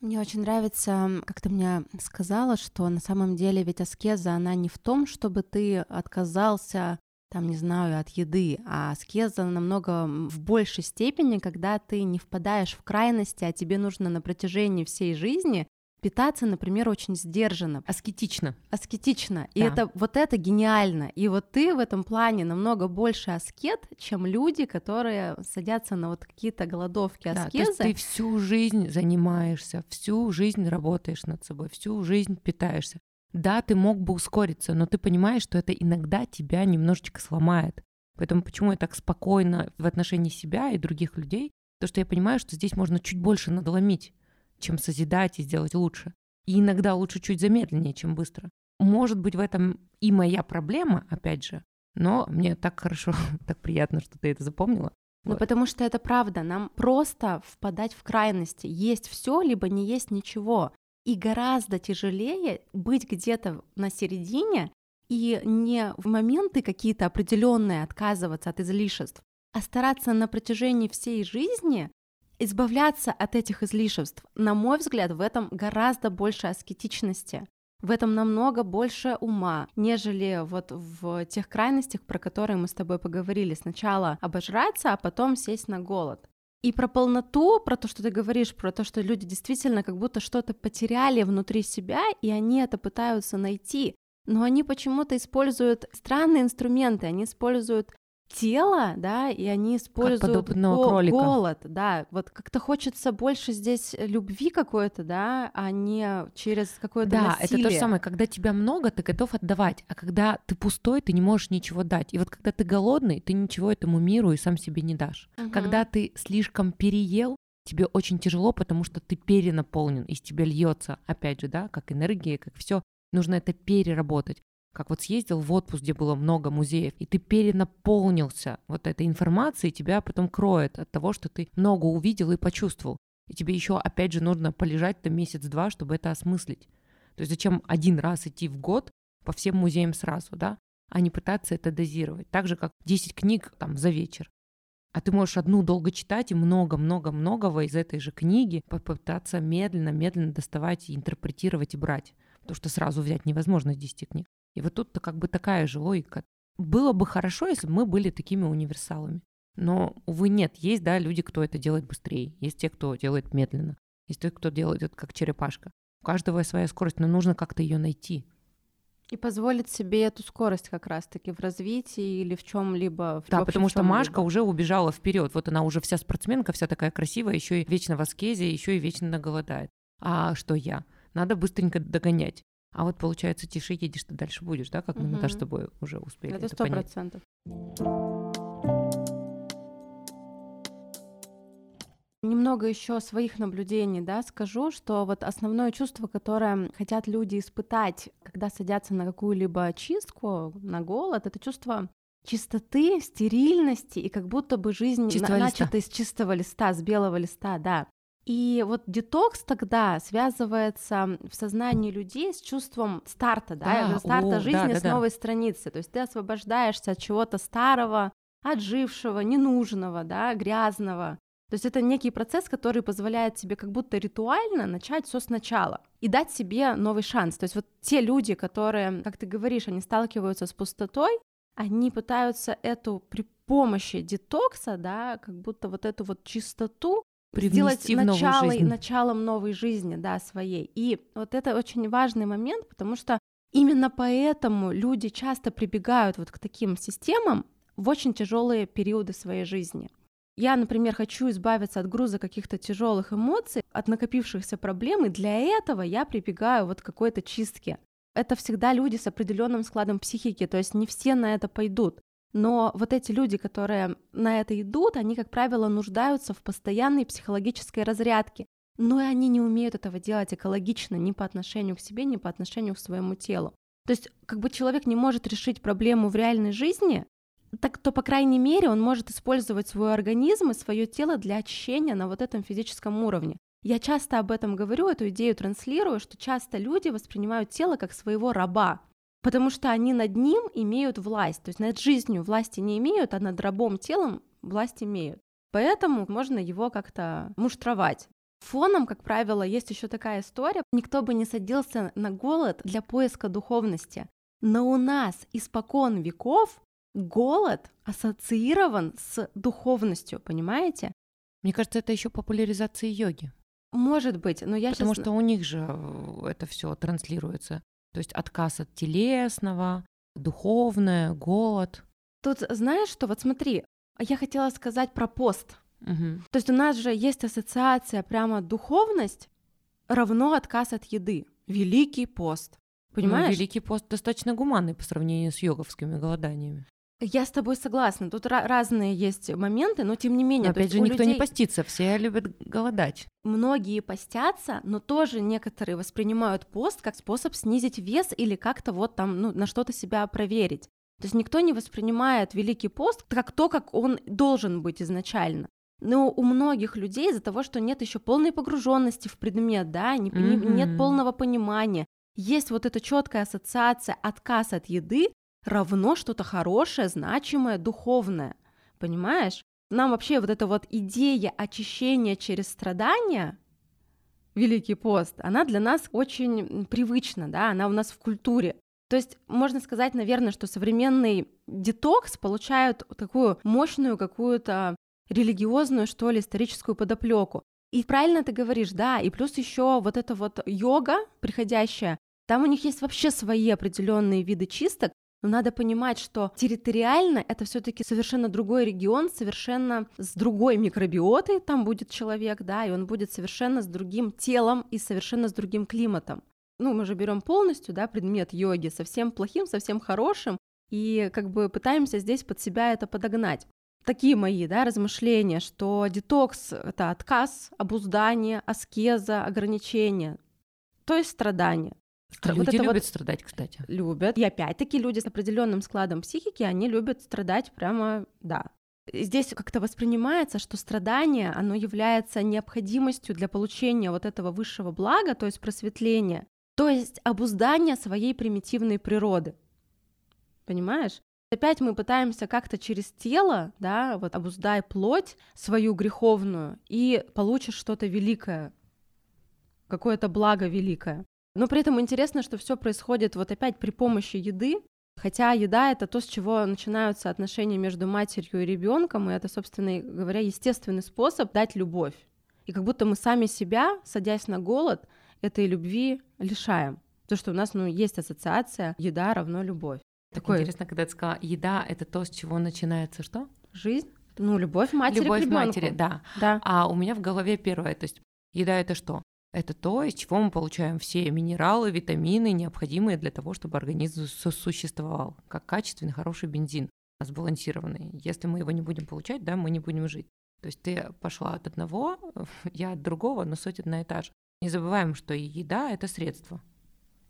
Мне очень нравится, как ты мне сказала, что на самом деле ведь аскеза, она не в том, чтобы ты отказался, там, не знаю, от еды, а аскеза намного в большей степени, когда ты не впадаешь в крайности, а тебе нужно на протяжении всей жизни питаться, например, очень сдержанно. Аскетично. Аскетично. И это вот это гениально. И вот ты в этом плане намного больше аскет, чем люди, которые садятся на вот какие-то голодовки аскезы. Да, то есть ты всю жизнь занимаешься, всю жизнь работаешь над собой, всю жизнь питаешься. Да, ты мог бы ускориться, но ты понимаешь, что это иногда тебя немножечко сломает. Поэтому почему я так спокойно в отношении себя и других людей? То, что я понимаю, что здесь можно чуть больше надломить чем созидать и сделать лучше. И иногда лучше чуть замедленнее, чем быстро. Может быть, в этом и моя проблема, опять же, но мне так хорошо, [laughs] так приятно, что ты это запомнила. Ну, вот. потому что это правда, нам просто впадать в крайности. Есть все, либо не есть ничего. И гораздо тяжелее быть где-то на середине и не в моменты какие-то определенные отказываться от излишеств, а стараться на протяжении всей жизни избавляться от этих излишеств. На мой взгляд, в этом гораздо больше аскетичности. В этом намного больше ума, нежели вот в тех крайностях, про которые мы с тобой поговорили. Сначала обожраться, а потом сесть на голод. И про полноту, про то, что ты говоришь, про то, что люди действительно как будто что-то потеряли внутри себя, и они это пытаются найти. Но они почему-то используют странные инструменты, они используют тело, да, и они используют го- кролика. голод, да, вот как-то хочется больше здесь любви какой-то, да, а не через какое-то Да, насилие. это то же самое, когда тебя много, ты готов отдавать, а когда ты пустой, ты не можешь ничего дать. И вот когда ты голодный, ты ничего этому миру и сам себе не дашь. Угу. Когда ты слишком переел, тебе очень тяжело, потому что ты перенаполнен, из тебя льется, опять же, да, как энергия, как все. Нужно это переработать как вот съездил в отпуск, где было много музеев, и ты перенаполнился вот этой информацией, тебя потом кроет от того, что ты много увидел и почувствовал. И тебе еще, опять же, нужно полежать там месяц-два, чтобы это осмыслить. То есть зачем один раз идти в год по всем музеям сразу, да, а не пытаться это дозировать. Так же, как 10 книг там за вечер. А ты можешь одну долго читать и много-много-многого из этой же книги попытаться медленно-медленно доставать и интерпретировать и брать. Потому что сразу взять невозможно из 10 книг. И вот тут-то как бы такая же логика. Было бы хорошо, если бы мы были такими универсалами. Но, увы, нет. Есть, да, люди, кто это делает быстрее. Есть те, кто делает медленно. Есть те, кто делает это как черепашка. У каждого своя скорость, но нужно как-то ее найти. И позволить себе эту скорость как раз-таки в развитии или в чем-либо. Да, потому что Машка уже убежала вперед. Вот она уже вся спортсменка, вся такая красивая, еще и вечно в аскезе, еще и вечно голодает. А что я? Надо быстренько догонять. А вот получается, тише едешь, ты дальше будешь, да, как мы. Наташа, с тобой уже успели. Это сто процентов. Немного еще своих наблюдений, да, скажу, что вот основное чувство, которое хотят люди испытать, когда садятся на какую-либо чистку, на голод, это чувство чистоты, стерильности и как будто бы жизнь чистого на- начата из чистого листа, с белого листа, да. И вот детокс тогда связывается в сознании людей с чувством старта, да, а, старта о, жизни да, с да, новой да. страницы. То есть ты освобождаешься от чего-то старого, отжившего, ненужного, да, грязного. То есть это некий процесс, который позволяет тебе как будто ритуально начать все сначала и дать себе новый шанс. То есть вот те люди, которые, как ты говоришь, они сталкиваются с пустотой, они пытаются эту при помощи детокса, да, как будто вот эту вот чистоту сделать начало, началом новой жизни, да, своей. И вот это очень важный момент, потому что именно поэтому люди часто прибегают вот к таким системам в очень тяжелые периоды своей жизни. Я, например, хочу избавиться от груза каких-то тяжелых эмоций, от накопившихся проблем, и для этого я прибегаю вот к какой-то чистке. Это всегда люди с определенным складом психики, то есть не все на это пойдут. Но вот эти люди, которые на это идут, они, как правило, нуждаются в постоянной психологической разрядке. Но и они не умеют этого делать экологично ни по отношению к себе, ни по отношению к своему телу. То есть, как бы человек не может решить проблему в реальной жизни, так то, по крайней мере, он может использовать свой организм и свое тело для очищения на вот этом физическом уровне. Я часто об этом говорю, эту идею транслирую, что часто люди воспринимают тело как своего раба потому что они над ним имеют власть, то есть над жизнью власти не имеют, а над рабом телом власть имеют. Поэтому можно его как-то муштровать. Фоном, как правило, есть еще такая история. Никто бы не садился на голод для поиска духовности. Но у нас испокон веков голод ассоциирован с духовностью, понимаете? Мне кажется, это еще популяризация йоги. Может быть, но я Потому сейчас... что у них же э, это все транслируется. То есть отказ от телесного, духовное, голод. Тут знаешь что? Вот смотри, я хотела сказать про пост. Угу. То есть у нас же есть ассоциация прямо духовность равно отказ от еды. Великий пост. Ну, Понимаешь? Ну, Великий пост достаточно гуманный по сравнению с йоговскими голоданиями. Я с тобой согласна. Тут разные есть моменты, но тем не менее. Но опять же, никто людей... не постится, все любят голодать. Многие постятся, но тоже некоторые воспринимают пост как способ снизить вес или как-то вот там ну, на что-то себя проверить. То есть никто не воспринимает Великий пост как то, как он должен быть изначально. Но у многих людей из-за того, что нет еще полной погруженности в предмет, да, не, mm-hmm. нет полного понимания, есть вот эта четкая ассоциация отказ от еды равно что-то хорошее, значимое, духовное. Понимаешь? Нам вообще вот эта вот идея очищения через страдания, Великий пост, она для нас очень привычна, да, она у нас в культуре. То есть можно сказать, наверное, что современный детокс получает такую мощную какую-то религиозную, что ли, историческую подоплеку. И правильно ты говоришь, да, и плюс еще вот эта вот йога приходящая, там у них есть вообще свои определенные виды чисток, но надо понимать, что территориально это все-таки совершенно другой регион, совершенно с другой микробиотой там будет человек, да, и он будет совершенно с другим телом и совершенно с другим климатом. Ну, мы же берем полностью, да, предмет йоги, совсем плохим, совсем хорошим, и как бы пытаемся здесь под себя это подогнать такие мои да, размышления, что детокс — это отказ, обуздание, аскеза, ограничение, то есть страдание. А вот люди любят вот страдать, кстати. Любят. И опять-таки люди с определенным складом психики, они любят страдать прямо, да. Здесь как-то воспринимается, что страдание, оно является необходимостью для получения вот этого высшего блага, то есть просветления, то есть обуздания своей примитивной природы. Понимаешь? Опять мы пытаемся как-то через тело, да, вот обуздай плоть свою греховную, и получишь что-то великое, какое-то благо великое. Но при этом интересно, что все происходит вот опять при помощи еды, хотя еда это то, с чего начинаются отношения между матерью и ребенком, и это, собственно говоря, естественный способ дать любовь. И как будто мы сами себя, садясь на голод, этой любви лишаем. Потому что у нас ну, есть ассоциация еда равно любовь. Так Такое... интересно, когда ты сказала, еда это то, с чего начинается что? Жизнь. Ну, любовь матери Любовь к матери, да. да. А у меня в голове первое, то есть еда это что? Это то, из чего мы получаем все минералы, витамины, необходимые для того, чтобы организм существовал, как качественный, хороший бензин, сбалансированный. Если мы его не будем получать, да, мы не будем жить. То есть ты пошла от одного, [laughs] я от другого, но суть одна и та же. Не забываем, что еда — это средство.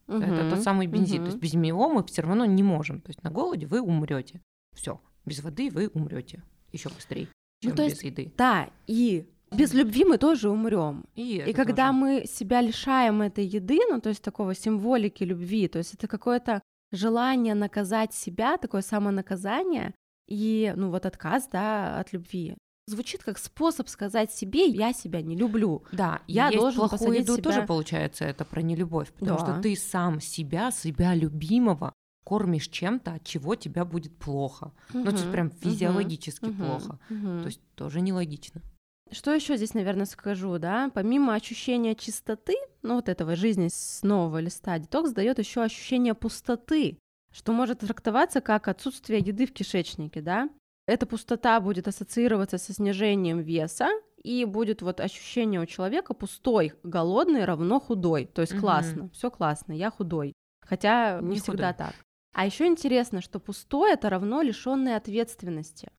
Угу, это тот самый бензин. Угу. То есть без него мы все равно не можем. То есть на голоде вы умрете. Все. Без воды вы умрете еще быстрее, ну, чем ну, то без есть, еды. Да, и без любви мы тоже умрем. И, и когда тоже. мы себя лишаем этой еды, ну то есть такого символики любви, то есть это какое-то желание наказать себя, такое самонаказание и ну вот отказ, да, от любви. Звучит как способ сказать себе, я себя не люблю. Да, я есть должен плохую еду себя... тоже получается это про нелюбовь, потому да. что ты сам себя, себя любимого кормишь чем-то, от чего тебя будет плохо. Угу, ну, то есть прям физиологически угу, плохо. Угу. То есть тоже нелогично. Что еще здесь, наверное, скажу, да? Помимо ощущения чистоты, ну вот этого жизни с нового листа, детокс дает еще ощущение пустоты, что может трактоваться как отсутствие еды в кишечнике, да? Эта пустота будет ассоциироваться со снижением веса, и будет вот ощущение у человека пустой, голодный равно худой. То есть угу. классно, все классно, я худой. Хотя не, не всегда худой. так. А еще интересно, что пустой это равно лишенной ответственности.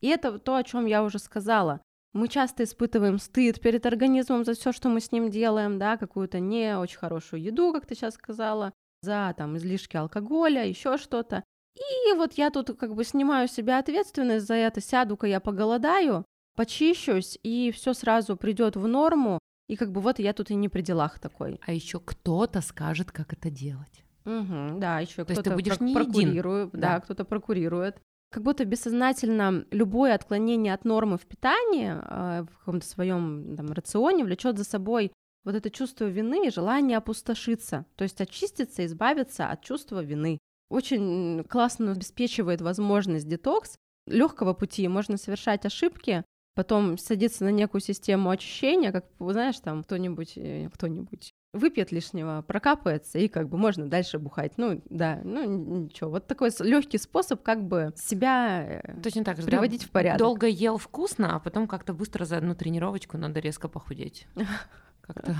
И это то, о чем я уже сказала. Мы часто испытываем стыд перед организмом за все, что мы с ним делаем, да, какую-то не очень хорошую еду, как ты сейчас сказала, за там излишки алкоголя, еще что-то. И вот я тут как бы снимаю с себя ответственность за это, сяду-ка я поголодаю, почищусь, и все сразу придет в норму, и как бы вот я тут и не при делах такой. А еще кто-то скажет, как это делать. Угу, да, еще кто-то ты будешь не прокурирует, да, да кто-то прокурирует как будто бессознательно любое отклонение от нормы в питании э, в каком-то своем там, рационе влечет за собой вот это чувство вины и желание опустошиться, то есть очиститься, избавиться от чувства вины. Очень классно обеспечивает возможность детокс. Легкого пути можно совершать ошибки, потом садиться на некую систему очищения, как, знаешь, там кто-нибудь, э, кто-нибудь выпьет лишнего, прокапается, и как бы можно дальше бухать. Ну, да, ну ничего. Вот такой легкий способ как бы себя э, Точно так же, приводить да, в порядок. Долго ел вкусно, а потом как-то быстро за одну тренировочку надо резко похудеть. [laughs] Как-то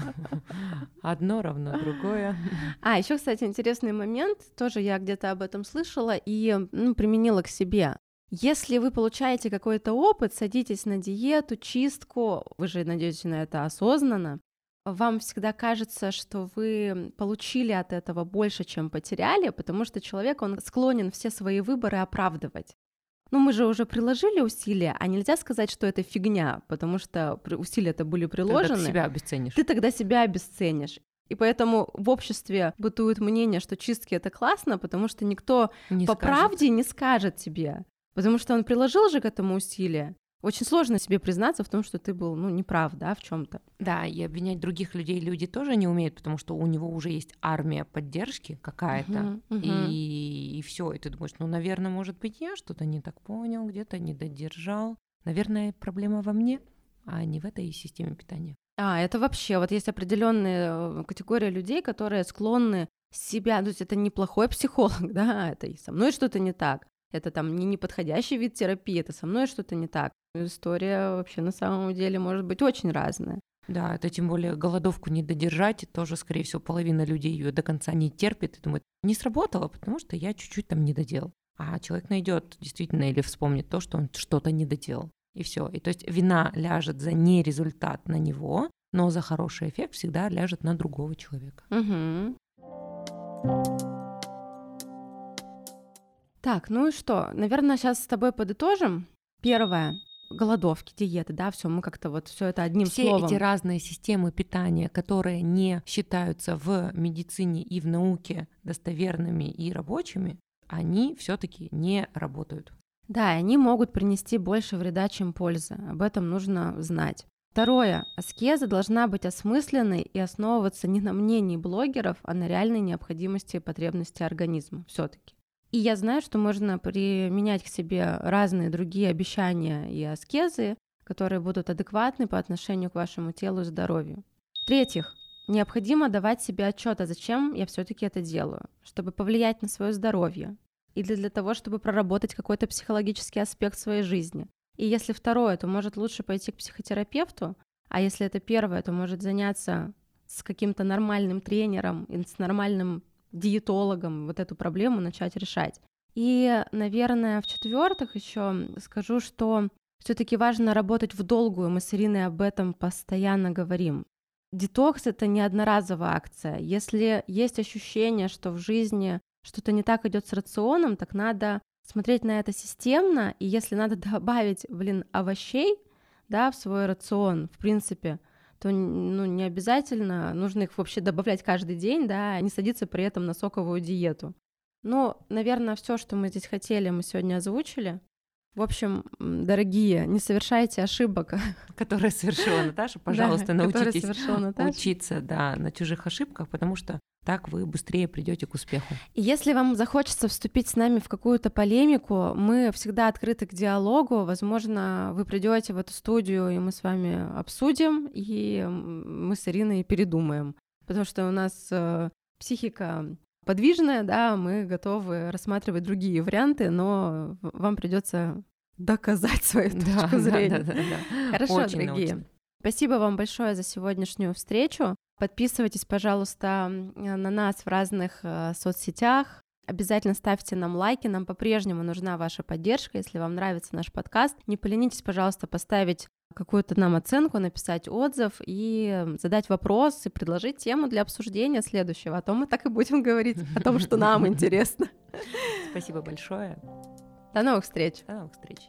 [laughs] одно равно другое. А, еще, кстати, интересный момент, тоже я где-то об этом слышала и ну, применила к себе. Если вы получаете какой-то опыт, садитесь на диету, чистку, вы же надеетесь на это осознанно, вам всегда кажется, что вы получили от этого больше, чем потеряли, потому что человек, он склонен все свои выборы оправдывать. Ну, мы же уже приложили усилия, а нельзя сказать, что это фигня, потому что усилия-то были приложены. Тогда ты себя обесценишь. Ты тогда себя обесценишь. И поэтому в обществе бытует мнение, что чистки это классно, потому что никто не по скажет. правде не скажет тебе. Потому что он приложил же к этому усилия. Очень сложно себе признаться в том, что ты был, ну, неправ, да, в чем то Да, и обвинять других людей люди тоже не умеют, потому что у него уже есть армия поддержки какая-то, uh-huh, uh-huh. и, и все, и ты думаешь, ну, наверное, может быть, я что-то не так понял, где-то не додержал. Наверное, проблема во мне, а не в этой системе питания. А, это вообще, вот есть определенные э, категории людей, которые склонны себя, то есть это неплохой психолог, [laughs] да, это и со мной что-то не так, это там не неподходящий вид терапии, это со мной что-то не так. История вообще на самом деле может быть очень разная. Да, это тем более голодовку не додержать, и тоже, скорее всего, половина людей ее до конца не терпит и думает, не сработало, потому что я чуть-чуть там не доделал. А человек найдет действительно или вспомнит то, что он что-то не доделал. И все. И то есть вина ляжет за не результат на него, но за хороший эффект всегда ляжет на другого человека. Угу. Так, ну и что? Наверное, сейчас с тобой подытожим. Первое голодовки, диеты, да, все, мы как-то вот все это одним все словом. Все эти разные системы питания, которые не считаются в медицине и в науке достоверными и рабочими, они все-таки не работают. Да, они могут принести больше вреда, чем пользы. Об этом нужно знать. Второе. Аскеза должна быть осмысленной и основываться не на мнении блогеров, а на реальной необходимости и потребности организма все-таки. И я знаю, что можно применять к себе разные другие обещания и аскезы, которые будут адекватны по отношению к вашему телу и здоровью. В-третьих, необходимо давать себе отчет, а зачем я все-таки это делаю, чтобы повлиять на свое здоровье или для того, чтобы проработать какой-то психологический аспект своей жизни. И если второе, то может лучше пойти к психотерапевту, а если это первое, то может заняться с каким-то нормальным тренером и с нормальным диетологом вот эту проблему начать решать. И, наверное, в-четвертых, еще скажу, что все-таки важно работать в долгую. Мы с Ириной об этом постоянно говорим. Детокс это не одноразовая акция. Если есть ощущение, что в жизни что-то не так идет с рационом, так надо смотреть на это системно, и если надо добавить, блин, овощей, да, в свой рацион, в принципе, то ну, не обязательно, нужно их вообще добавлять каждый день, да, не садиться при этом на соковую диету. Ну, наверное, все, что мы здесь хотели, мы сегодня озвучили. В общем, дорогие, не совершайте ошибок. [laughs] Которые совершила Наташа, пожалуйста, да, научитесь учиться да, на чужих ошибках, потому что так вы быстрее придете к успеху. И если вам захочется вступить с нами в какую-то полемику, мы всегда открыты к диалогу. Возможно, вы придете в эту студию, и мы с вами обсудим, и мы с Ириной передумаем. Потому что у нас э, психика подвижная, да, мы готовы рассматривать другие варианты, но вам придется доказать [laughs] свою точку да, зрения. Да, да, да, Хорошо, Очень дорогие. Научно. Спасибо вам большое за сегодняшнюю встречу. Подписывайтесь, пожалуйста, на нас в разных э, соцсетях. Обязательно ставьте нам лайки, нам по-прежнему нужна ваша поддержка, если вам нравится наш подкаст. Не поленитесь, пожалуйста, поставить какую-то нам оценку, написать отзыв и задать вопрос и предложить тему для обсуждения следующего. О том мы так и будем говорить, о том, что нам интересно. Спасибо большое. До новых встреч. До новых встреч.